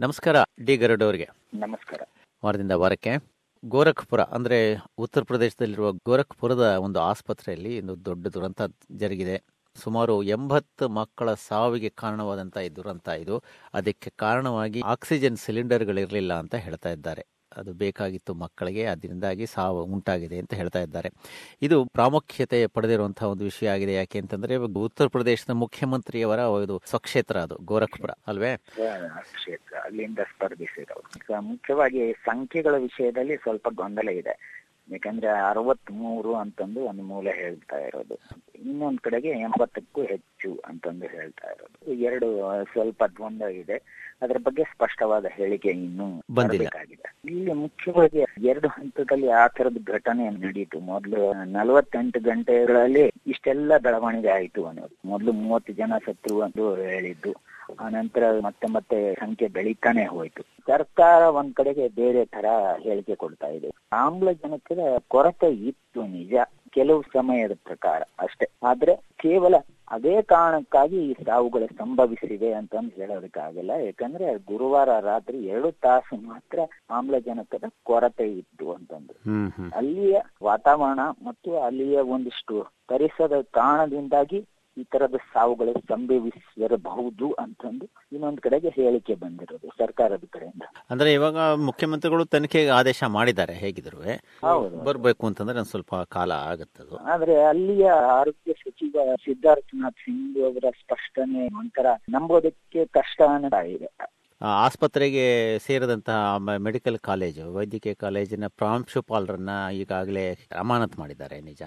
ನಮಸ್ಕಾರ ಡಿ ಗರುಡ್ ಅವರಿಗೆ. ನಮಸ್ಕಾರ. ವಾರದಿಂದ ವಾರಕ್ಕೆ ಗೋರಖ್ಪುರ ಅಂದ್ರೆ ಉತ್ತರ ಪ್ರದೇಶದಲ್ಲಿರುವ ಗೋರಖ್ಪುರದ ಒಂದು ಆಸ್ಪತ್ರೆಯಲ್ಲಿ ಒಂದು ದೊಡ್ಡ ದುರಂತ ಜರುಗಿದೆ. ಸುಮಾರು ಎಂಬತ್ತು ಮಕ್ಕಳ ಸಾವಿಗೆ ಕಾರಣವಾದಂತಹ ಈ ದುರಂತ ಇದು. ಅದಕ್ಕೆ ಕಾರಣವಾಗಿ ಆಕ್ಸಿಜನ್ ಸಿಲಿಂಡರ್ಗಳಿರಲಿಲ್ಲ ಅಂತ ಹೇಳ್ತಾ ಇದ್ದಾರೆ. ಅದು ಬೇಕಾಗಿತ್ತು ಮಕ್ಕಳಿಗೆ, ಅದರಿಂದಾಗಿ ಸಾವು ಉಂಟಾಗಿದೆ ಅಂತ ಹೇಳ್ತಾ ಇದ್ದಾರೆ. ಇದು ಪ್ರಾಮುಖ್ಯತೆ ಪಡೆದಿರುವಂತಹ ಒಂದು ವಿಷಯ ಆಗಿದೆ. ಯಾಕೆ ಅಂತಂದ್ರೆ ಉತ್ತರ ಪ್ರದೇಶದ ಮುಖ್ಯಮಂತ್ರಿಯವರ ಇದು ಸ್ವಕ್ಷೇತ್ರ ಅದು, ಗೋರಖ್ಪುರ, ಅಲ್ವೇ? ಕ್ಷೇತ್ರ, ಅಲ್ಲಿಂದ ಸ್ಪರ್ಧಿಸಿದವರು. ಮುಖ್ಯವಾಗಿ ಸಂಖ್ಯೆಗಳ ವಿಷಯದಲ್ಲಿ ಸ್ವಲ್ಪ ಗೊಂದಲ ಇದೆ. ಯಾಕಂದ್ರೆ ಅರವತ್ ಮೂರು ಅಂತಂದು ಒಂದು ಮೂಲ ಹೇಳ್ತಾ ಇರೋದು. ಇನ್ನೊಂದ್ ಕಡೆಗೆ ಎಂಬತ್ತಕ್ಕೂ ಹೆಚ್ಚು ಅಂತಂದು ಹೇಳ್ತಾ ಇರೋದು. ಎರಡು ಸ್ವಲ್ಪ ದ್ವಂದ್ವ ಇದೆ ಅದರ ಬಗ್ಗೆ ಸ್ಪಷ್ಟವಾದ ಹೇಳಿಕೆ ಇನ್ನೂ. ಬರಬೇಕಾಗಿದೆ. ಇಲ್ಲಿ ಮುಖ್ಯವಾಗಿ ಎರಡು ಹಂತದಲ್ಲಿ ಆ ತರದ ಘಟನೆ ನಡೀತು. ಮೊದಲು ನಲವತ್ತೆಂಟು ಗಂಟೆಗಳಲ್ಲಿ ಇಷ್ಟೆಲ್ಲ ಬೆಳವಣಿಗೆ ಆಯ್ತು ಅನ್ನೋದು. ಮೊದಲು ಮೂವತ್ತು ಜನ ಸತ್ರು ಅಂತ ಹೇಳಿದ್ದು. ಆನಂತರ ಮತ್ತೆ ಮತ್ತೆ ಸಂಖ್ಯೆ ಬೆಳೀತಾನೆ ಹೋಯ್ತು. ಸರ್ಕಾರ ಒಂದ್ ಕಡೆಗೆ ಬೇರೆ ತರ ಹೇಳಿಕೆ ಕೊಡ್ತಾ ಇದೆ. ಆಮ್ಲಜನಕದ ಕೊರತೆ ಇತ್ತು ನಿಜ ಕೆಲವು ಸಮಯದ ಪ್ರಕಾರ ಅಷ್ಟೇ. ಆದ್ರೆ ಕೇವಲ ಅದೇ ಕಾರಣಕ್ಕಾಗಿ ಈ ಸಾವುಗಳು ಸಂಭವಿಸಿದೆ ಅಂತಂದು ಹೇಳೋದಕ್ಕಾಗಲ್ಲ. ಯಾಕಂದ್ರೆ ಗುರುವಾರ ರಾತ್ರಿ ಎರಡು ತಾಸು ಮಾತ್ರ ಆಮ್ಲಜನಕದ ಕೊರತೆ ಇತ್ತು ಅಂತಂದು ಹ್ಮ್ ಹ್ಮ್. ಅಲ್ಲಿಯ ವಾತಾವರಣ ಮತ್ತು ಅಲ್ಲಿಯ ಒಂದಿಷ್ಟು ಪರಿಸರದ ಕಾರಣದಿಂದಾಗಿ ಈ ತರದ ಸಾವುಗಳು ಸಂಭವಿಸಿರಬಹುದು ಅಂತಂದು ಇನ್ನೊಂದು ಕಡೆಗೆ ಹೇಳಿಕೆ ಬಂದಿರೋದು ಸರ್ಕಾರದ ಕಡೆಯಿಂದ. ಅಂದ್ರೆ ಇವಾಗ ಮುಖ್ಯಮಂತ್ರಿಗಳು ತನಿಖೆಗೆ ಆದೇಶ ಮಾಡಿದ್ದಾರೆ ಹೇಗಿದ್ರು ಬರ್ಬೇಕು ಅಂತಂದ್ರೆ ಸ್ವಲ್ಪ ಕಾಲ ಆಗತ್ತದು ಆದ್ರೆ ಅಲ್ಲಿಯ ಆರೋಗ್ಯ ಸಚಿವ ಸಿದ್ಧಾರ್ಥನಾಥ್ ಸಿಂಗ್ ಅವರ ಸ್ಪಷ್ಟನೆ ಒಂಥರ ನಂಬೋದಕ್ಕೆ ಕಷ್ಟ ಅನ್ನೋದಾಗಿದೆ ಆಸ್ಪತ್ರೆಗೆ ಸೇರಿದಂತಹ ಮೆಡಿಕಲ್ ಕಾಲೇಜು ವೈದ್ಯಕೀಯ ಕಾಲೇಜಿನ ಪ್ರಾಂಶುಪಾಲರನ್ನ ಈಗಾಗಲೇ ಅಮಾನತ್ ಮಾಡಿದ್ದಾರೆ ನಿಜ.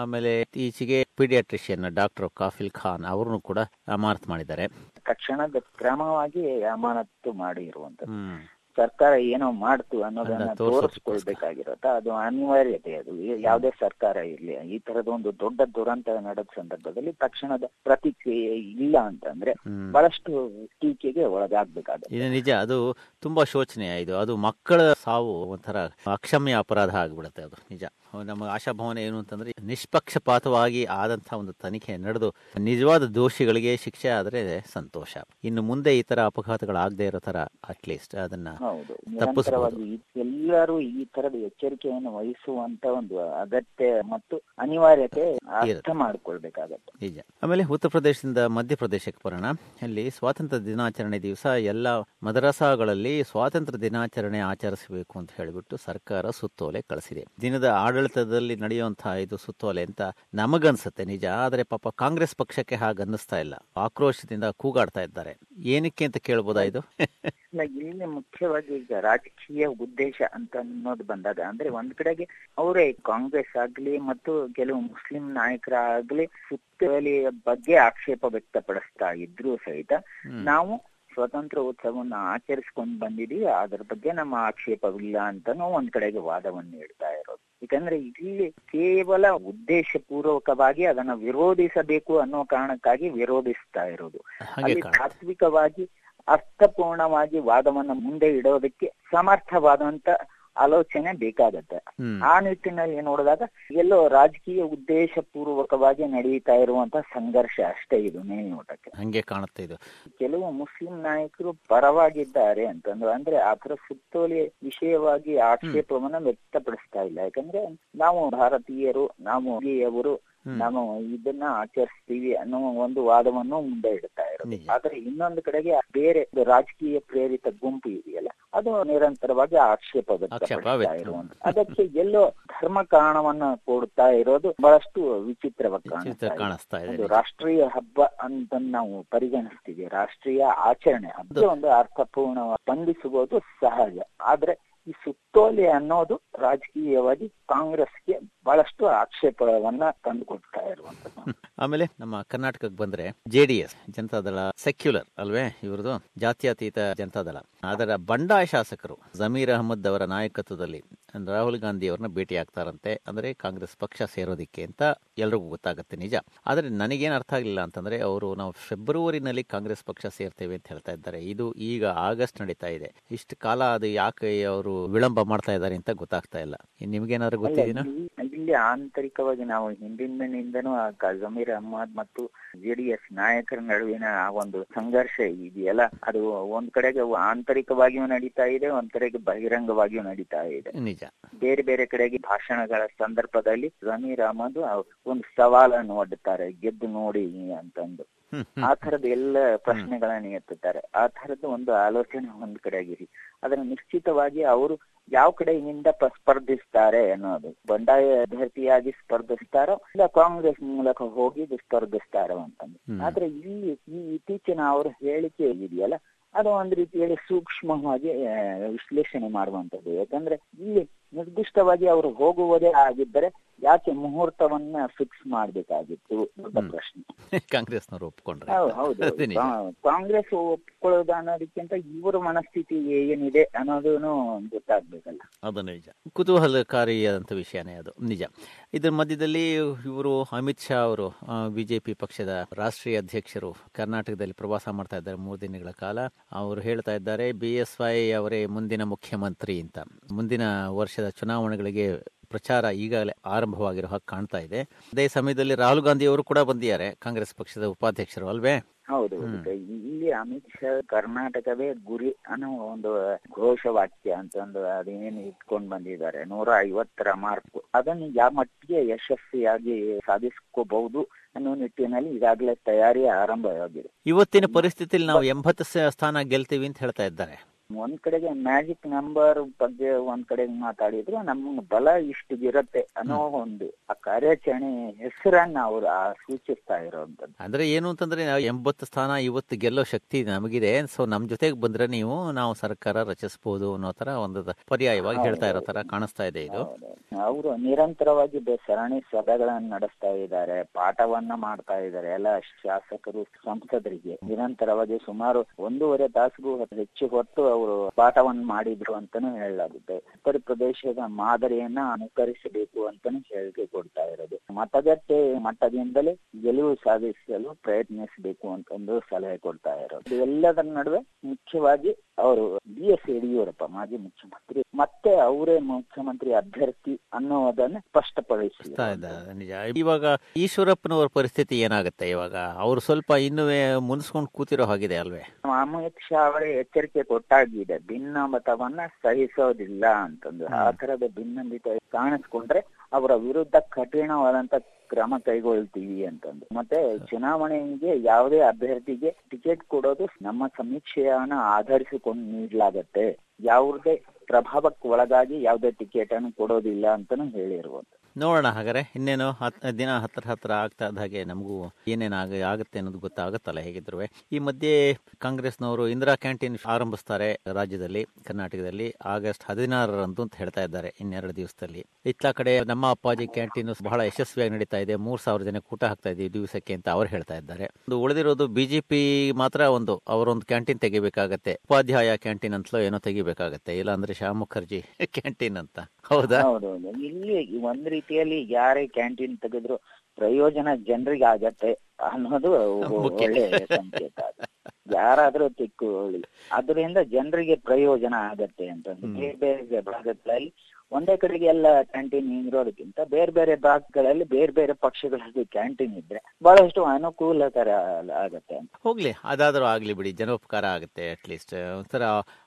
ಆಮೇಲೆ ಇತ್ತೀಚೆಗೆ ಪೀಡಿಯಾಟ್ರಿಷಿಯನ್ ಡಾಕ್ಟರ್ ಕಾಫಿಲ್ ಖಾನ್ ಅವ್ರನ್ನು ಕೂಡ ಅಮಾನತ್ ಮಾಡಿದ್ದಾರೆ. ತಕ್ಷಣದ ಕ್ರಮವಾಗಿ ಅಮಾನತು ಮಾಡಿರುವಂತ ಸರ್ಕಾರ ಏನೋ ಮಾಡ್ತು ಅನ್ನೋದನ್ನ ತೋರಿಸ್ಕೊಳ್ಬೇಕಾಗಿರತ್ತ ಅದು ಅನಿವಾರ್ಯತೆ ಅದು. ಯಾವುದೇ ಸರ್ಕಾರ ಇರ್ಲಿ ಈ ತರದ ಒಂದು ದೊಡ್ಡ ದುರಂತ ನಡೆದ ಸಂದರ್ಭದಲ್ಲಿ ತಕ್ಷಣದ ಪ್ರತಿಕ್ರಿಯೆ ಇಲ್ಲ ಅಂತಂದ್ರೆ ಬಹಳಷ್ಟು ಟೀಕೆಗೆ ಒಳಗಾಗ್ಬೇಕಾಗುತ್ತೆ. ನಿಜ ಅದು ತುಂಬಾ ಶೋಚನೀಯ ಇದು. ಅದು ಮಕ್ಕಳ ಸಾವು ಒಂಥರ ಅಕ್ಷಮ್ಯ ಅಪರಾಧ ಆಗ್ಬಿಡುತ್ತೆ ಅದು ನಿಜ. ನಮ್ಮ ಆಶಾಭಾವನೆ ಏನು ಅಂತಂದ್ರೆ ನಿಷ್ಪಕ್ಷಪಾತವಾಗಿ ಆದಂತಹ ಒಂದು ತನಿಖೆ ನಡೆದು ನಿಜವಾದ ದೋಷಿಗಳಿಗೆ ಶಿಕ್ಷೆ ಆದ್ರೆ ಸಂತೋಷ. ಇನ್ನು ಮುಂದೆ ಈ ತರ ಅಪಘಾತಗಳಾಗದೇ ಇರೋ ತರ ಅಟ್ಲೀಸ್ಟ್ ಅದನ್ನ ಹೌದು. ನಿರಂತರವಾಗಿ ಎಲ್ಲರೂ ಈ ತರದ ಎಚ್ಚರಿಕೆಯನ್ನು ವಹಿಸುವಂತ ಒಂದು ಅಗತ್ಯ ಮತ್ತು ಅನಿವಾರ್ಯತೆ ಅರ್ಥ ಮಾಡಿಕೊಳ್ಬೇಕಾಗತ್ತೆ. ನಿಜ. ಆಮೇಲೆ ಉತ್ತರ ಪ್ರದೇಶದಿಂದ ಮಧ್ಯಪ್ರದೇಶಕ್ಕೆ ಬರೋಣ. ಅಲ್ಲಿ ಸ್ವಾತಂತ್ರ್ಯ ದಿನಾಚರಣೆ ದಿವಸ ಎಲ್ಲ ಮದರಸಾಗಳಲ್ಲಿ ಸ್ವಾತಂತ್ರ್ಯ ದಿನಾಚರಣೆ ಆಚರಿಸಬೇಕು ಅಂತ ಹೇಳಿಬಿಟ್ಟು ಸರ್ಕಾರ ಸುತ್ತೋಲೆ ಕಳಿಸಿದೆ. ದಿನದ ಆಡಳಿತದಲ್ಲಿ ನಡೆಯುವಂತಹ ಇದು ಸುತ್ತೋಲೆ ಅಂತ ನಮಗನ್ಸುತ್ತೆ ನಿಜ. ಆದರೆ ಪಾಪ ಕಾಂಗ್ರೆಸ್ ಪಕ್ಷಕ್ಕೆ ಹಾಗನ್ನಿಸ್ತಾ ಇಲ್ಲ. ಆಕ್ರೋಶದಿಂದ ಕೂಗಾಡ್ತಾ ಇದ್ದಾರೆ. ಏನಕ್ಕೆ ಅಂತ ಕೇಳ್ಬೋದಾ ಇದು? ಇಲ್ಲ ಇಲ್ಲಿ ಮುಖ್ಯವಾಗಿ ಈಗ ರಾಜಕೀಯ ಉದ್ದೇಶ ಅಂತ ಅನ್ನೋದು ಬಂದಾಗ ಅಂದ್ರೆ ಒಂದ್ ಕಡೆಗೆ ಅವರೇ ಕಾಂಗ್ರೆಸ್ ಆಗ್ಲಿ ಮತ್ತು ಕೆಲವು ಮುಸ್ಲಿಂ ನಾಯಕರಾಗ್ಲಿ ಸುತ್ತಲಿಯ ಬಗ್ಗೆ ಆಕ್ಷೇಪ ವ್ಯಕ್ತಪಡಿಸ್ತಾ ಇದ್ರು ಸಹಿತ ನಾವು ಸ್ವತಂತ್ರ ಉತ್ಸವವನ್ನು ಆಚರಿಸ್ಕೊಂಡು ಬಂದಿದೀವಿ ಅದ್ರ ಬಗ್ಗೆ ನಮ್ಮ ಆಕ್ಷೇಪವಿಲ್ಲ ಅಂತಾನು ಒಂದ್ ಕಡೆಗೆ ವಾದವನ್ನು ನೀಡ್ತಾ ಇರೋದು. ಯಾಕಂದ್ರೆ ಇಲ್ಲಿ ಕೇವಲ ಉದ್ದೇಶ ಪೂರ್ವಕವಾಗಿ ಅದನ್ನ ವಿರೋಧಿಸಬೇಕು ಅನ್ನೋ ಕಾರಣಕ್ಕಾಗಿ ವಿರೋಧಿಸ್ತಾ ಇರೋದು. ಅಲ್ಲಿ ತಾತ್ವಿಕವಾಗಿ ಅರ್ಥಪೂರ್ಣವಾಗಿ ವಾದವನ್ನ ಮುಂದೆ ಇಡೋದಕ್ಕೆ ಸಮರ್ಥವಾದಂತ ಆಲೋಚನೆ ಬೇಕಾಗತ್ತೆ. ಆ ನಿಟ್ಟಿನಲ್ಲಿ ನೋಡಿದಾಗ ಎಲ್ಲೋ ರಾಜಕೀಯ ಉದ್ದೇಶ ಪೂರ್ವಕವಾಗಿ ನಡೀತಾ ಇರುವಂತಹ ಸಂಘರ್ಷ ಅಷ್ಟೇ ಇದು ಮೇಲ್ನೋಟಕ್ಕೆ ಹಂಗೆ ಕಾಣುತ್ತೆ ಇದು. ಕೆಲವು ಮುಸ್ಲಿಂ ನಾಯಕರು ಪರವಾಗಿದ್ದಾರೆ ಅಂತಂದ್ರೆ ಅಂದ್ರೆ ಅದರ ಸುತ್ತೋಲೆ ವಿಷಯವಾಗಿ ಆಕ್ಷೇಪವನ್ನ ವ್ಯಕ್ತಪಡಿಸ್ತಾ ಇಲ್ಲ. ಯಾಕಂದ್ರೆ ನಾವು ಭಾರತೀಯರು ನಾವು ಅವರು. ನಾವು ಇದನ್ನ ಆಚರಿಸ್ತೀವಿ ಅನ್ನೋ ಒಂದು ವಾದವನ್ನು ಮುಂದೆ ಇಡ್ತಾ ಇರೋದು. ಆದ್ರೆ ಇನ್ನೊಂದು ಕಡೆಗೆ ಬೇರೆ ರಾಜಕೀಯ ಪ್ರೇರಿತ ಗುಂಪು ಇದೆಯಲ್ಲ ಅದು ನಿರಂತರವಾಗಿ ಆಕ್ಷೇಪ ಇರುವಂತ ಅದಕ್ಕೆ ಎಲ್ಲೋ ಧರ್ಮ ಕಾರಣವನ್ನ ಕೊಡ್ತಾ ಇರೋದು ಬಹಳಷ್ಟು ವಿಚಿತ್ರವಾಗಿ ಚಿತ್ರ ಕಾಣಿಸ್ತಾ ಇದೆ. ರಾಷ್ಟ್ರೀಯ ಹಬ್ಬ ಅಂತ ನಾವು ಪರಿಗಣಿಸ್ತೀವಿ. ರಾಷ್ಟ್ರೀಯ ಆಚರಣೆ ಹಬ್ಬ ಒಂದು ಅರ್ಥಪೂರ್ಣ ಸ್ಪಂದಿಸುವುದು ಸಹಜ. ಆದ್ರೆ ಈ ಸುತ್ತೋಲೆ ಅನ್ನೋದು ರಾಜಕೀಯವಾಗಿ ಕಾಂಗ್ರೆಸ್ಗೆ ಬಹಳಷ್ಟು ಆಕ್ಷೇಪವನ್ನ ತಂದುಕೊಡ್ತಾ ಇರುವಂತ ಆಮೇಲೆ ನಮ್ಮ ಕರ್ನಾಟಕಕ್ಕೆ ಬಂದ್ರೆ ಜೆಡಿಎಸ್ ಜನತಾದಳ ಸೆಕ್ಯುಲರ್ ಅಲ್ವೇ ಇವ್ರದ್ದು ಜಾತ್ಯತೀತ ಜನತಾದಳ. ಅದರ ಬಂಡಾಯ ಶಾಸಕರು ಜಮೀರ್ ಅಹಮದ್ ಅವರ ನಾಯಕತ್ವದಲ್ಲಿ ರಾಹುಲ್ ಗಾಂಧಿ ಅವ್ರನ್ನ ಭೇಟಿ ಆಗ್ತಾರಂತೆ. ಅಂದ್ರೆ ಕಾಂಗ್ರೆಸ್ ಪಕ್ಷ ಸೇರೋದಿಕ್ಕೆ ಅಂತ ಎಲ್ರಿಗೂ ಗೊತ್ತಾಗುತ್ತೆ ನಿಜ. ಆದ್ರೆ ನನಗೇನು ಅರ್ಥ ಆಗಲಿಲ್ಲ ಅಂತಂದ್ರೆ ಅವರು ನಾವು ಫೆಬ್ರವರಿನಲ್ಲಿ ಕಾಂಗ್ರೆಸ್ ಪಕ್ಷ ಸೇರ್ತೇವೆ ಅಂತ ಹೇಳ್ತಾ ಇದ್ದಾರೆ. ಇದು ಈಗ ಆಗಸ್ಟ್ ನಡೀತಾ ಇದೆ. ಇಷ್ಟು ಕಾಲ ಅದು ಯಾಕೆ ಅವರು ವಿಳಂಬ ಮಾಡ್ತಾ ಇದ್ದಾರೆ ಅಂತ ಗೊತ್ತಾಗ್ತಾ ಇಲ್ಲ. ನಿಮ್ಗೇನಾದ್ರು ಗೊತ್ತಿದೆಯಾ ಇಲ್ಲಿ- ಇಲ್ಲಿ ಆಂತರಿಕವಾಗಿ ನಾವು ಹಿಂದಿನಿಂದನೂ ಜಮೀರ್ ಅಹಮದ್ ಮತ್ತು ಜೆಡಿಎಸ್ ನಾಯಕರ ನಡುವಿನ ಆ ಒಂದು ಸಂಘರ್ಷ ಇದೆಯಲ್ಲ ಅದು ಒಂದ್ ಕಡೆಗೆ ಆಂತರಿಕವಾಗಿಯೂ ನಡೀತಾ ಇದೆ ಒಂದ್ ಕಡೆಗೆ ಬಹಿರಂಗವಾಗಿಯೂ ನಡೀತಾ ಇದೆ. ನಿಜ. ಬೇರೆ ಬೇರೆ ಕಡೆಗೆ ಭಾಷಣಗಳ ಸಂದರ್ಭದಲ್ಲಿ ಜಮೀರ್ ಅಹಮದ್ ಒಂದು ಸವಾಲನ್ನು ಒಡ್ಡುತ್ತಾರೆ ಗೆದ್ದು ನೋಡಿ ಅಂತಂದು ಆ ತರದ ಎಲ್ಲ ಪ್ರಶ್ನೆಗಳನ್ನ ಎತ್ತಿದ್ದಾರೆ. ಆ ತರದ ಒಂದು ಆಲೋಚನೆ ಒಂದ್ ಕಡೆ ಆಗಿರಿ ಅದರ ನಿಶ್ಚಿತವಾಗಿ ಅವರು ಯಾವ ಕಡೆಯಿಂದ ಸ್ಪರ್ಧಿಸ್ತಾರೆ ಅನ್ನೋದು. ಬಂಡಾಯ ಅಭ್ಯರ್ಥಿಯಾಗಿ ಸ್ಪರ್ಧಿಸ್ತಾರೋ ಇಲ್ಲ ಕಾಂಗ್ರೆಸ್ ಮೂಲಕ ಹೋಗಿ ಸ್ಪರ್ಧಿಸ್ತಾರೋ ಅಂತಂದು. ಹ್ಮ್. ಆದ್ರೆ ಇಲ್ಲಿ ಈ ಇತ್ತೀಚಿನ ಅವರ ಹೇಳಿಕೆ ಇದೆಯಲ್ಲ ಅದು ಒಂದ್ ರೀತಿಯಲ್ಲಿ ಸೂಕ್ಷ್ಮವಾಗಿ ವಿಶ್ಲೇಷಣೆ ಮಾಡುವಂತದ್ದು ಯಾಕಂದ್ರೆ ಇಲ್ಲಿ ನಿರ್ದಿಷ್ಟವಾಗಿ ಅವರು ಹೋಗುವುದೇ ಆಗಿದ್ದರೆ ಯಾಕೆ ಮುಹೂರ್ತವನ್ನ ಫಿಕ್ಸ್ ಮಾಡ್ಬೇಕಾಗಿತ್ತು? ದೊಡ್ಡ. ಪ್ರಶ್ನೆ. ಕಾಂಗ್ರೆಸ್ನವರು ಒಪ್ಕೊಂಡ್ರೆ ಹೌದು ಕಾಂಗ್ರೆಸ್ ಒಪ್ಕೊಳ್ಳೋದು ಅನ್ನೋದಕ್ಕಿಂತ ಇವರ ಮನಸ್ಥಿತಿ ಏನಿದೆ ಅನ್ನೋದನ್ನು ಗೊತ್ತಾಗ್ಬೇಕಲ್ಲ. ಅದು ನಿಜ. ಕುತೂಹಲಕಾರಿಯಾದಂಥ ವಿಷಯನೇ ಅದು. ನಿಜ. ಇದರ ಮಧ್ಯದಲ್ಲಿ ಇವರು ಅಮಿತ್ ಶಾ ಅವರು ಬಿಜೆಪಿ ಪಕ್ಷದ ರಾಷ್ಟ್ರೀಯ ಅಧ್ಯಕ್ಷರು ಕರ್ನಾಟಕದಲ್ಲಿ ಪ್ರವಾಸ ಮಾಡ್ತಾ ಇದ್ದಾರೆ ಮೂರು ದಿನಗಳ ಕಾಲ. ಅವರು ಹೇಳ್ತಾ ಇದ್ದಾರೆ ಬಿ ಎಸ್ ವೈ ಅವರೇ ಮುಂದಿನ ಮುಖ್ಯಮಂತ್ರಿ ಅಂತ. ಮುಂದಿನ ವರ್ಷದ ಚುನಾವಣೆಗಳಿಗೆ ಪ್ರಚಾರ ಈಗಾಗಲೇ ಆರಂಭವಾಗಿರೋ ಹಾಗೆ ಕಾಣ್ತಾ ಇದೆ. ಅದೇ ಸಮಯದಲ್ಲಿ ರಾಹುಲ್ ಗಾಂಧಿ ಅವರು ಕೂಡ ಬಂದಿದ್ದಾರೆ ಕಾಂಗ್ರೆಸ್ ಪಕ್ಷದ ಉಪಾಧ್ಯಕ್ಷರು ಅಲ್ವೇ? ಹೌದು. ಇಲ್ಲಿ ಅಮಿತ್ ಶಾ ಕರ್ನಾಟಕವೇ ಗುರಿ ಅನ್ನೋ ಒಂದು ಘೋಷವಾಕ್ಯ ಅಂತಂದು ಅದೇನು ಇಟ್ಕೊಂಡು ಬಂದಿದ್ದಾರೆ. ನೂರ ಐವತ್ತರ ಮಾರ್ಕ್. ಅದನ್ನು ಯಾವ ಮಟ್ಟಿಗೆ ಯಶಸ್ವಿಯಾಗಿ ಸಾಧಿಸ್ಕೋಬಹುದು ಅನ್ನೋ ನಿಟ್ಟಿನಲ್ಲಿ ಈಗಾಗಲೇ ತಯಾರಿ ಆರಂಭವಾಗಿದೆ. ಇವತ್ತಿನ ಪರಿಸ್ಥಿತಿಯಲ್ಲಿ ನಾವು ಎಂಬತ್ತು ಸ್ಥಾನ ಗೆಲ್ತೀವಿ ಅಂತ ಹೇಳ್ತಾ ಇದ್ದಾರೆ. ಒಂದ್ ಕಡೆಗೆ ಮ್ಯಾಜಿಕ್ ನಂಬರ್ ಬಗ್ಗೆ ಒಂದ್ ಕಡೆಗೆ ಮಾತಾಡಿದ್ರು ನಮ್ಮ ಬಲ ಇಷ್ಟಿಗಿರತ್ತೆ ಅನ್ನೋ ಒಂದು ಆ ಕಾರ್ಯಾಚರಣೆ ಹೆಸರನ್ನ ಅವ್ರು ಸೂಚಿಸ್ತಾ ಇರೋಂಥದ್ದು ಅಂದ್ರೆ ಏನು ಅಂತಂದ್ರೆ ಎಂಬತ್ತು ಸ್ಥಾನ ಇವತ್ತು ಗೆಲ್ಲೋ ಶಕ್ತಿ ನಮಗಿದೆ. ಸೊ ನಮ್ ಜೊತೆಗೆ ಬಂದ್ರೆ ನೀವು ನಾವು ಸರ್ಕಾರ ರಚಿಸಬಹುದು ಅನ್ನೋ ತರ ಒಂದು ಪರ್ಯಾಯವಾಗಿ ಹೇಳ್ತಾ ಇರೋ ತರ ಕಾಣಿಸ್ತಾ ಇದೆ ಇದು. ಅವರು ನಿರಂತರವಾಗಿ ಬೆ- ಸರಣಿ ಸಭೆಗಳನ್ನ ನಡೆಸ್ತಾ ಇದ್ದಾರೆ ಪಾಠವನ್ನ ಮಾಡ್ತಾ ಇದ್ದಾರೆ. ಎಲ್ಲ ಶಾಸಕರು ಸಂಸದರಿಗೆ ನಿರಂತರವಾಗಿ ಸುಮಾರು ಒಂದೂವರೆ ತಾಸಿಗೂ ಹೆಚ್ಚು ಹೊತ್ತು ಅವರು ಪಾಠವನ್ನು ಮಾಡಿದ್ರು ಅಂತಾನು ಹೇಳಲಾಗುತ್ತೆ. ಉತ್ತರ ಪ್ರದೇಶದ ಮಾದರಿಯನ್ನ ಅನುಕರಿಸಬೇಕು ಅಂತಾನು ಹೇಳಿಕೆ ಕೊಡ್ತಾ ಇರೋದು. ಮತಗಟ್ಟೆ ಮಟ್ಟದಿಂದಲೇ ಗೆಲುವು ಸಾಧಿಸಲು ಪ್ರಯತ್ನಿಸಬೇಕು ಅಂತಂದು ಸಲಹೆ ಕೊಡ್ತಾ ಇರೋದು. ಎಲ್ಲದರ ನಡುವೆ ಮುಖ್ಯವಾಗಿ ಅವರು ಬಿ ಎಸ್ ಯಡಿಯೂರಪ್ಪ ಮಾಜಿ ಮುಖ್ಯಮಂತ್ರಿ. ಮತ್ತೆ ಅವರೇ ಮುಖ್ಯಮಂತ್ರಿ ಅಭ್ಯರ್ಥಿ ಅನ್ನೋದನ್ನ ಸ್ಪಷ್ಟಪಡಿಸಿ. ಅನಿಸ್ತಾ ಇದೆ ನಿಜ. ಇವಾಗ ಈಶ್ವರಪ್ಪನವರ ಪರಿಸ್ಥಿತಿ ಏನಾಗುತ್ತೆ ಇವಾಗ? ಅವರು ಸ್ವಲ್ಪ ಇನ್ನುವೇ ಮುನ್ಸ್ಕೊಂಡು ಕೂತಿರೋ ಹಾಗಿದೆ ಅಲ್ವೇ? ಅಮಿತ್ ಶಾ ಅವರೇ ಎಚ್ಚರಿಕೆ ಕೊಟ್ಟಾಗಿದೆ. ಭಿನ್ನಮತವನ್ನ ಸಹಿಸೋದಿಲ್ಲ ಅಂತಂದು ಆ ತರದ ಭಿನ್ನಮತ ಕಾಣಿಸ್ಕೊಂಡ್ರೆ ಅವರ ವಿರುದ್ಧ ಕಠಿಣವಾದಂತ ಕ್ರಮ ಕೈಗೊಳ್ತೀವಿ ಅಂತಂದು. ಮತ್ತೆ ಚುನಾವಣೆಗೆ ಯಾವುದೇ ಅಭ್ಯರ್ಥಿಗೆ ಟಿಕೆಟ್ ಕೊಡೋದು ನಮ್ಮ ಸಮೀಕ್ಷೆಯನ್ನ ಆಧರಿಸಿಕೊಂಡು ನೀಡಲಾಗತ್ತೆ. ಯಾವುದೇ ಪ್ರಭಾವಕ್ಕೆ ಒಳಗಾಗಿ ಯಾವುದೇ ಟಿಕೆಟ್ ಅನ್ನು ಕೊಡೋದಿಲ್ಲ ಅಂತಾನು ಹೇಳಿರುವಂತ ನೋಡೋಣ ಹಾಗಾದ್ರೆ ಇನ್ನೇನು ಹತ್ ದಿನ ಹತ್ರ ಹತ್ರ ಆಗ್ತಾ ಇದ್ದ ಹಾಗೆ ನಮಗೂ ಏನೇನು ಆಗ ಆಗುತ್ತೆ ಅನ್ನೋದು ಗೊತ್ತಾಗುತ್ತಲ್ಲ ಹೇಗಿದ್ರು ಈ ಮಧ್ಯೆ ಕಾಂಗ್ರೆಸ್ನವರು ಇಂದಿರಾ ಕ್ಯಾಂಟೀನ್ ಆರಂಭಿಸ್ತಾರೆ ರಾಜ್ಯದಲ್ಲಿ, ಕರ್ನಾಟಕದಲ್ಲಿ ಆಗಸ್ಟ್ ಹದಿನಾರರಂದು ಅಂತ ಹೇಳ್ತಾ ಇದ್ದಾರೆ ಇನ್ನೆರಡು ದಿವಸದಲ್ಲಿ. ಇತ್ತ ಕಡೆ ನಮ್ಮ ಅಪ್ಪಾಜಿ ಕ್ಯಾಂಟೀನ್ ಬಹಳ ಯಶಸ್ವಿಯಾಗಿ ನಡೀತಾ ಇದೆ. ಮೂರ್ ಸಾವಿರ ಜನ ಕೂಟ ಹಾಕ್ತಾ ಇದೆ ದಿವಸಕ್ಕೆ ಅಂತ ಅವ್ರು ಹೇಳ್ತಾ ಇದ್ದಾರೆ. ಒಂದು ಉಳಿದಿರೋದು ಬಿಜೆಪಿ ಮಾತ್ರ ಒಂದು, ಅವರೊಂದು ಕ್ಯಾಂಟೀನ್ ತೆಗಿಬೇಕಾಗತ್ತೆ. ಉಪಾಧ್ಯಾಯ ಕ್ಯಾಂಟೀನ್ ಅಂತಲೋ ಏನೋ ತೆಗಿಬೇಕಾಗತ್ತೆ. ಇಲ್ಲ ಅಂದ್ರೆ ಶ್ಯಾಮ್ ಮುಖರ್ಜಿ ಕ್ಯಾಂಟೀನ್ ಅಂತ. ಹೌದಾ? ಇಲ್ಲಿ ರೀತಿಯಲ್ಲಿ ಯಾರೇ ಕ್ಯಾಂಟೀನ್ ತೆಗೆದ್ರು ಪ್ರಯೋಜನ ಜನರಿಗೆ ಆಗತ್ತೆ ಅನ್ನೋದು. ಒಳ್ಳೆ ಸಂಕೇತ ಅದು. ಯಾರಾದ್ರೂ ತಿಕ್ಕೊಳ್ಳಿ ಅದರಿಂದ ಜನರಿಗೆ ಪ್ರಯೋಜನ ಆಗತ್ತೆ ಅಂತ. ಬೇರೆ ಬೇರೆ ಭಾಗಗಳಲ್ಲಿ ಒಂದೇ ಕಡೆಗೆ ಎಲ್ಲ ಕ್ಯಾಂಟೀನ್ ಇರೋದಕ್ಕಿಂತ ಬೇರೆ ಬೇರೆ ಭಾಗಗಳಲ್ಲಿ ಬೇರೆ ಬೇರೆ ಪಕ್ಷಗಳಲ್ಲಿ ಕ್ಯಾಂಟೀನ್ ಇದ್ರೆ ಬಹಳಷ್ಟು ಅನುಕೂಲಕರ ಆಗತ್ತೆ ಅಂತ. ಹೋಗ್ಲಿ ಅದಾದ್ರೂ ಆಗ್ಲಿ ಬಿಡಿ ಜನೋಪಕಾರ ಆಗುತ್ತೆ ಅಟ್ಲೀಸ್ಟ್ ಒಂಥರ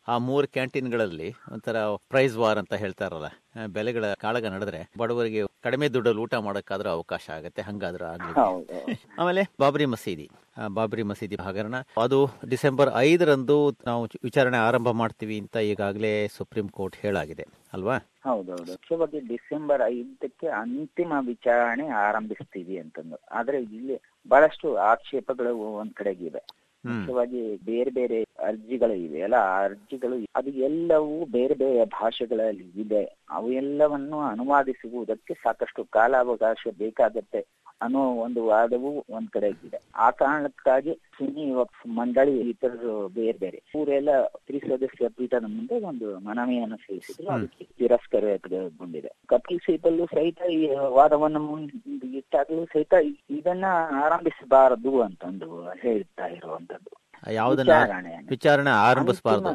ಆ ಮೂರು ಕ್ಯಾಂಟೀನ್ಗಳಲ್ಲಿ ಒಂಥರ ಪ್ರೈಸ್ ವಾರ್ ಅಂತ ಹೇಳ್ತಾರಲ್ಲ ಬೆಲೆಗಳ ಕಾಳಗ ನಡೆದ್ರೆ ಬಡವರಿಗೆ ಕಡಿಮೆ ದುಡ್ಡಲ್ಲಿ ಊಟ ಮಾಡೋಕ್ಕಾದ್ರೂ ಅವಕಾಶ ಆಗುತ್ತೆ ಹಂಗಾದ್ರೂ ಆಗಲಿ ಆಮೇಲೆ ಬಾಬ್ರಿ ಮಸೀದಿ. ಬಾಬ್ರಿ ಬಾಬರಿ ಮಸೀದಿ ಹಗರಣ ಅದು ಡಿಸೆಂಬರ್ ಐದರಂದು ನಾವು ವಿಚಾರಣೆ ಆರಂಭ ಮಾಡ್ತೀವಿ ಅಂತ ಈಗಾಗಲೇ ಸುಪ್ರೀಂ ಕೋರ್ಟ್ ಹೇಳಾಗಿದೆ. ಅಲ್ವಾ? ಹೌದೌದು. ಮುಖ್ಯವಾಗಿ ಡಿಸೆಂಬರ್ ಐದಕ್ಕೆ ಅಂತಿಮ ವಿಚಾರಣೆ ಆರಂಭಿಸ್ತೀವಿ ಅಂತಂದು. ಆದ್ರೆ ಇಲ್ಲಿ ಬಹಳಷ್ಟು ಆಕ್ಷೇಪಗಳು ಒಂದ್ ಕಡೆಗಿವೆ ಮುಖ್ಯವಾಗಿ ಬೇರೆ ಬೇರೆ ಅರ್ಜಿಗಳು ಇವೆ ಅಲ್ಲ ಆ ಅರ್ಜಿಗಳು ಅದು ಎಲ್ಲವೂ ಬೇರೆ ಬೇರೆ ಭಾಷೆಗಳಲ್ಲಿ ಇದೆ. ಅವು ಎಲ್ಲವನ್ನು ಅನುವಾದಿಸುವುದಕ್ಕೆ ಸಾಕಷ್ಟು ಕಾಲಾವಕಾಶ ಬೇಕಾಗತ್ತೆ ಅನ್ನೋ ಒಂದು ವಾದವು ಒಂದ್ ಕಡೆ ಇದೆ. ಆ ಕಾರಣಕ್ಕಾಗಿ ಸುನ್ನಿ ವಕ್ಫ್ ಮಂಡಳಿ ಇತರರು ಬೇರೆ ಬೇರೆ. ಇವರೆಲ್ಲ ತ್ರಿಸದಸ್ಯ ಪೀಠದ ಮುಂದೆ ಒಂದು ಮನವಿಯನ್ನು ಸಲ್ಲಿಸಿದ್ರು. ಅದಕ್ಕೆ ತಿರಸ್ಕರಗೊಂಡಿದೆ ಕಪಿಲ್ ಸಿಬಲ್ಲು ಸಹಿತ ಈ ವಾದವನ್ನು ಮುಂದೆ ಇಟ್ಟಾಗಲೂ ಸಹಿತ ಇದನ್ನ ಆರಂಭಿಸಬಾರದು ಅಂತಂದು ಹೇಳ್ತಾ ಇರುವಂತದ್ದು ಯಾವುದನ್ನ. ವಿಚಾರಣೆ ಆರಂಭಿಸಬಾರದು.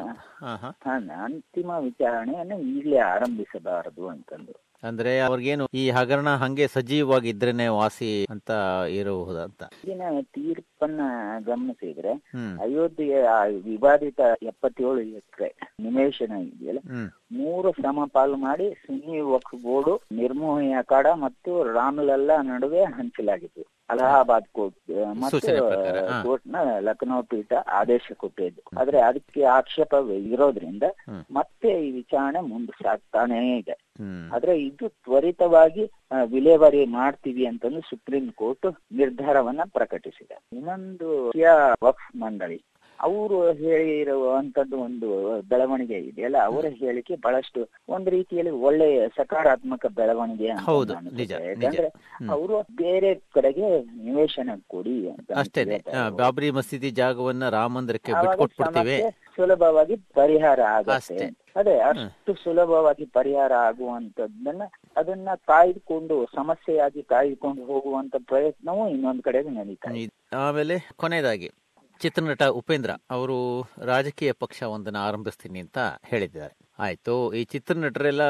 ಅಂತಿಮ ವಿಚಾರಣೆಯನ್ನು ಈಗಲೇ ಆರಂಭಿಸಬಾರದು ಅಂತಂದು ಅಂದ್ರೆ ಅವ್ರಿಗೇನು ಈ ಹಗರಣ ಹಂಗೆ ಸಜೀವವಾಗಿ ಇದ್ರೇನೆ ವಾಸಿ ಅಂತ ಇರಬಹುದಂತ. ಈಗಿನ ತೀರ್ಪನ್ನ ಗಮನಿಸಿದ್ರೆ ಅಯೋಧ್ಯೆಯ ವಿವಾದಿತ ಎಪ್ಪತ್ತೇಳು ಎಕರೆ ನಿವೇಶನ ಇದೆಯಲ್ಲ ಮೂರು ಮೂರು ಸಮಪಾಲು ಮಾಡಿ ಸುನ್ನಿ ವಕ್ಫ್ ಬೋರ್ಡ್ ನಿರ್ಮೋಹಿ ಅಖಾಡ ಮತ್ತು ರಾಮಲಲ್ಲ ನಡುವೆ ಹಂಚಲಾಗಿತ್ತು. ಅಲಹಾಬಾದ್ ಕೋರ್ಟ್ ಮತ್ತು ಕೋರ್ಟ್ನ ಲಖನೌ ಪೀಠ ಆದೇಶ ಕೊಟ್ಟಿದ್ದು. ಆದ್ರೆ ಅದಕ್ಕೆ ಆಕ್ಷೇಪ ಇರೋದ್ರಿಂದ ಮತ್ತೆ ಈ ವಿಚಾರಣೆ ಮುಂದೆ ಸಾಗ್ತಾನೇ ಇದೆ. ಆದ್ರೆ ಇದು ತ್ವರಿತವಾಗಿ ವಿಲೇವಾರಿ ಮಾಡ್ತೀವಿ ಅಂತಂದು ಸುಪ್ರೀಂ ಕೋರ್ಟ್ ನಿರ್ಧಾರವನ್ನ ಪ್ರಕಟಿಸಿದೆ. ಇನ್ನೊಂದು ವಕ್ಫ್ ಮಂಡಳಿ. ಅವರು ಹೇಳಿರುವಂತದ್ದು ಒಂದು ಬೆಳವಣಿಗೆ ಇದೆಯಲ್ಲ ಅವರ ಹೇಳಿಕೆ ಬಹಳಷ್ಟು ಒಂದ್ ರೀತಿಯಲ್ಲಿ ಒಳ್ಳೆ ಸಕಾರಾತ್ಮಕ ಬೆಳವಣಿಗೆ. ಯಾಕಂದ್ರೆ ಅವರು ಬೇರೆ ಕಡೆಗೆ ನಿವೇಶನ ಕೊಡಿ ಅಂತ ಅಷ್ಟೇ ಬಾಬ್ರಿ ಮಸೀದಿ ಜಾಗವನ್ನ ರಾಮ ಮಂದಿರಕ್ಕೆ ಆವಾಗ ಬಿಟ್ಕೊಟ್ಬಿಡ್ತೀವಿ. ಸುಲಭವಾಗಿ ಪರಿಹಾರ ಆಗುತ್ತೆ. ಅದೇ ಅಷ್ಟು ಸುಲಭವಾಗಿ ಪರಿಹಾರ ಆಗುವಂತದ್ದನ್ನ ಅದನ್ನ ಕಾಯ್ದುಕೊಂಡು ಸಮಸ್ಯೆಯಾಗಿ ಕಾಯ್ದುಕೊಂಡು ಹೋಗುವಂತ ಪ್ರಯತ್ನವೂ ಇನ್ನೊಂದ್ ಕಡೆಗೆ ನಡೀತಾ ಆಮೇಲೆ ಕೊನೆಯದಾಗಿ ಚಿತ್ರನಟ ಉಪೇಂದ್ರ ಅವರು ರಾಜಕೀಯ ಪಕ್ಷ ಒಂದನ್ನ ಆರಂಭಿಸ್ತೀನಿ ಅಂತ ಹೇಳಿದ್ದಾರೆ. ಆಯ್ತು ಈ ಚಿತ್ರನಟರೆಲ್ಲ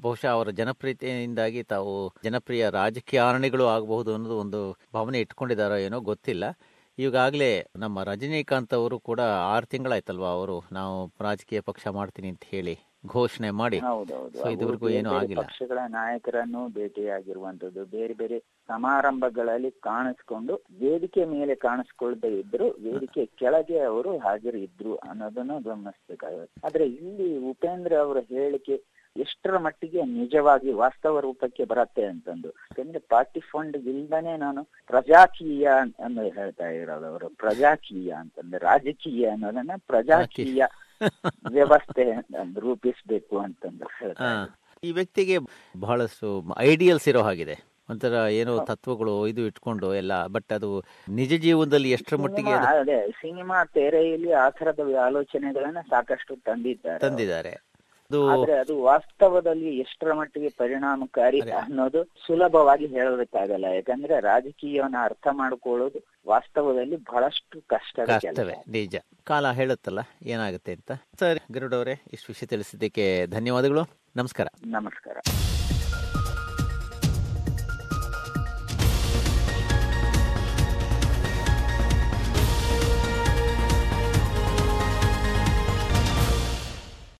ಬಹುಶಃ ಅವರ ಜನಪ್ರಿಯತೆಯಿಂದಾಗಿ ತಾವು ಜನಪ್ರಿಯ ರಾಜಕೀಯ ಆರಣೆಗಳು ಆಗಬಹುದು ಅನ್ನೋದು ಒಂದು ಭಾವನೆ ಇಟ್ಕೊಂಡಿದಾರೋ ಏನೋ ಗೊತ್ತಿಲ್ಲ. ಈಗಾಗಲೇ ನಮ್ಮ ರಜನಿಕಾಂತ್ ಅವರು ಕೂಡ ಆರು ತಿಂಗಳಾಯ್ತಲ್ವಾ ಅವರು? ನಾವು ರಾಜಕೀಯ ಪಕ್ಷ ಮಾಡ್ತೀನಿ ಅಂತ ಹೇಳಿ ಘೋಷಣೆ ಮಾಡಿ. ಇದುವರೆಗೂ ಏನು ಆಗಿಲ್ಲ. ಪಕ್ಷಗಳ ನಾಯಕರನ್ನು ಭೇಟಿಯಾಗಿರುವಂತದ್ದು ಬೇರೆ ಬೇರೆ ಸಮಾರಂಭಗಳಲ್ಲಿ ಕಾಣಿಸ್ಕೊಂಡು ವೇದಿಕೆ ಮೇಲೆ ಕಾಣಿಸ್ಕೊಳ್ದೇ ಇದ್ರು ವೇದಿಕೆ ಕೆಳಗೆ ಅವರು ಹಾಜರಿದ್ರು ಅನ್ನೋದನ್ನು ಗಮನಿಸಬೇಕಾಗುತ್ತೆ. ಆದ್ರೆ ಇಲ್ಲಿ ಉಪೇಂದ್ರ ಅವರ ಹೇಳಿಕೆ ಎಷ್ಟರ ಮಟ್ಟಿಗೆ ನಿಜವಾಗಿ ವಾಸ್ತವ ರೂಪಕ್ಕೆ ಬರತ್ತೆ ಅಂತಂದು. ಯಾಕಂದ್ರೆ ಪಾರ್ಟಿ ಫಂಡ್ ಇಲ್ದಾನೆ ನಾನು ಪ್ರಜಾಕೀಯ ಅಂತ ಹೇಳ್ತಾ ಇರೋದು ಅವರು. ಪ್ರಜಾಕೀಯ ಅಂತಂದ್ರೆ ರಾಜಕೀಯ ಅನ್ನೋದನ್ನ ಪ್ರಜಾಕೀಯ ವ್ಯವಸ್ಥೆ ರೂಪಿಸ್ಬೇಕು ಅಂತಂದು ಹೇಳ್ತಾ ಈ ವ್ಯಕ್ತಿಗೆ ಬಹಳಷ್ಟು ಐಡಿಯಲ್ಸ್ ಇರೋ ಹಾಗಿದೆ. ಒಂಥರ ಏನೋ ತತ್ವಗಳು ಇದು ಇಟ್ಕೊಂಡು ಎಲ್ಲ ಬಟ್ ಅದು ನಿಜ ಜೀವನದಲ್ಲಿ ಎಷ್ಟರ ಮಟ್ಟಿಗೆ ಸಿನಿಮಾ ಅದೇ ಸಿನಿಮಾ ತೆರೆಯಲ್ಲಿ ಆ ತರದ ಆಲೋಚನೆಗಳನ್ನ ಸಾಕಷ್ಟು ತಂದಿದ್ದಾರೆ. ತಂದಿದ್ದಾರೆ. ಅದು ಅದು ವಾಸ್ತವದಲ್ಲಿ ಎಷ್ಟರ ಮಟ್ಟಿಗೆ ಪರಿಣಾಮಕಾರಿ ಅನ್ನೋದು ಸುಲಭವಾಗಿ ಹೇಳೋದಕ್ಕಾಗಲ್ಲ. ಯಾಕಂದ್ರೆ ರಾಜಕೀಯವನ್ನ ಅರ್ಥ ಮಾಡಿಕೊಳ್ಳೋದು ವಾಸ್ತವದಲ್ಲಿ ಬಹಳಷ್ಟು ಕಷ್ಟ ಕಷ್ಟವೇ ನಿಜ. ಕಾಲ ಹೇಳುತ್ತಲ್ಲ ಏನಾಗುತ್ತೆ ಅಂತ. ಸರಿ ಗರುಡವರೇ ಇಷ್ಟು ವಿಷಯ ತಿಳಿಸಿದ್ದಕ್ಕೆ ಧನ್ಯವಾದಗಳು. ನಮಸ್ಕಾರ. ನಮಸ್ಕಾರ.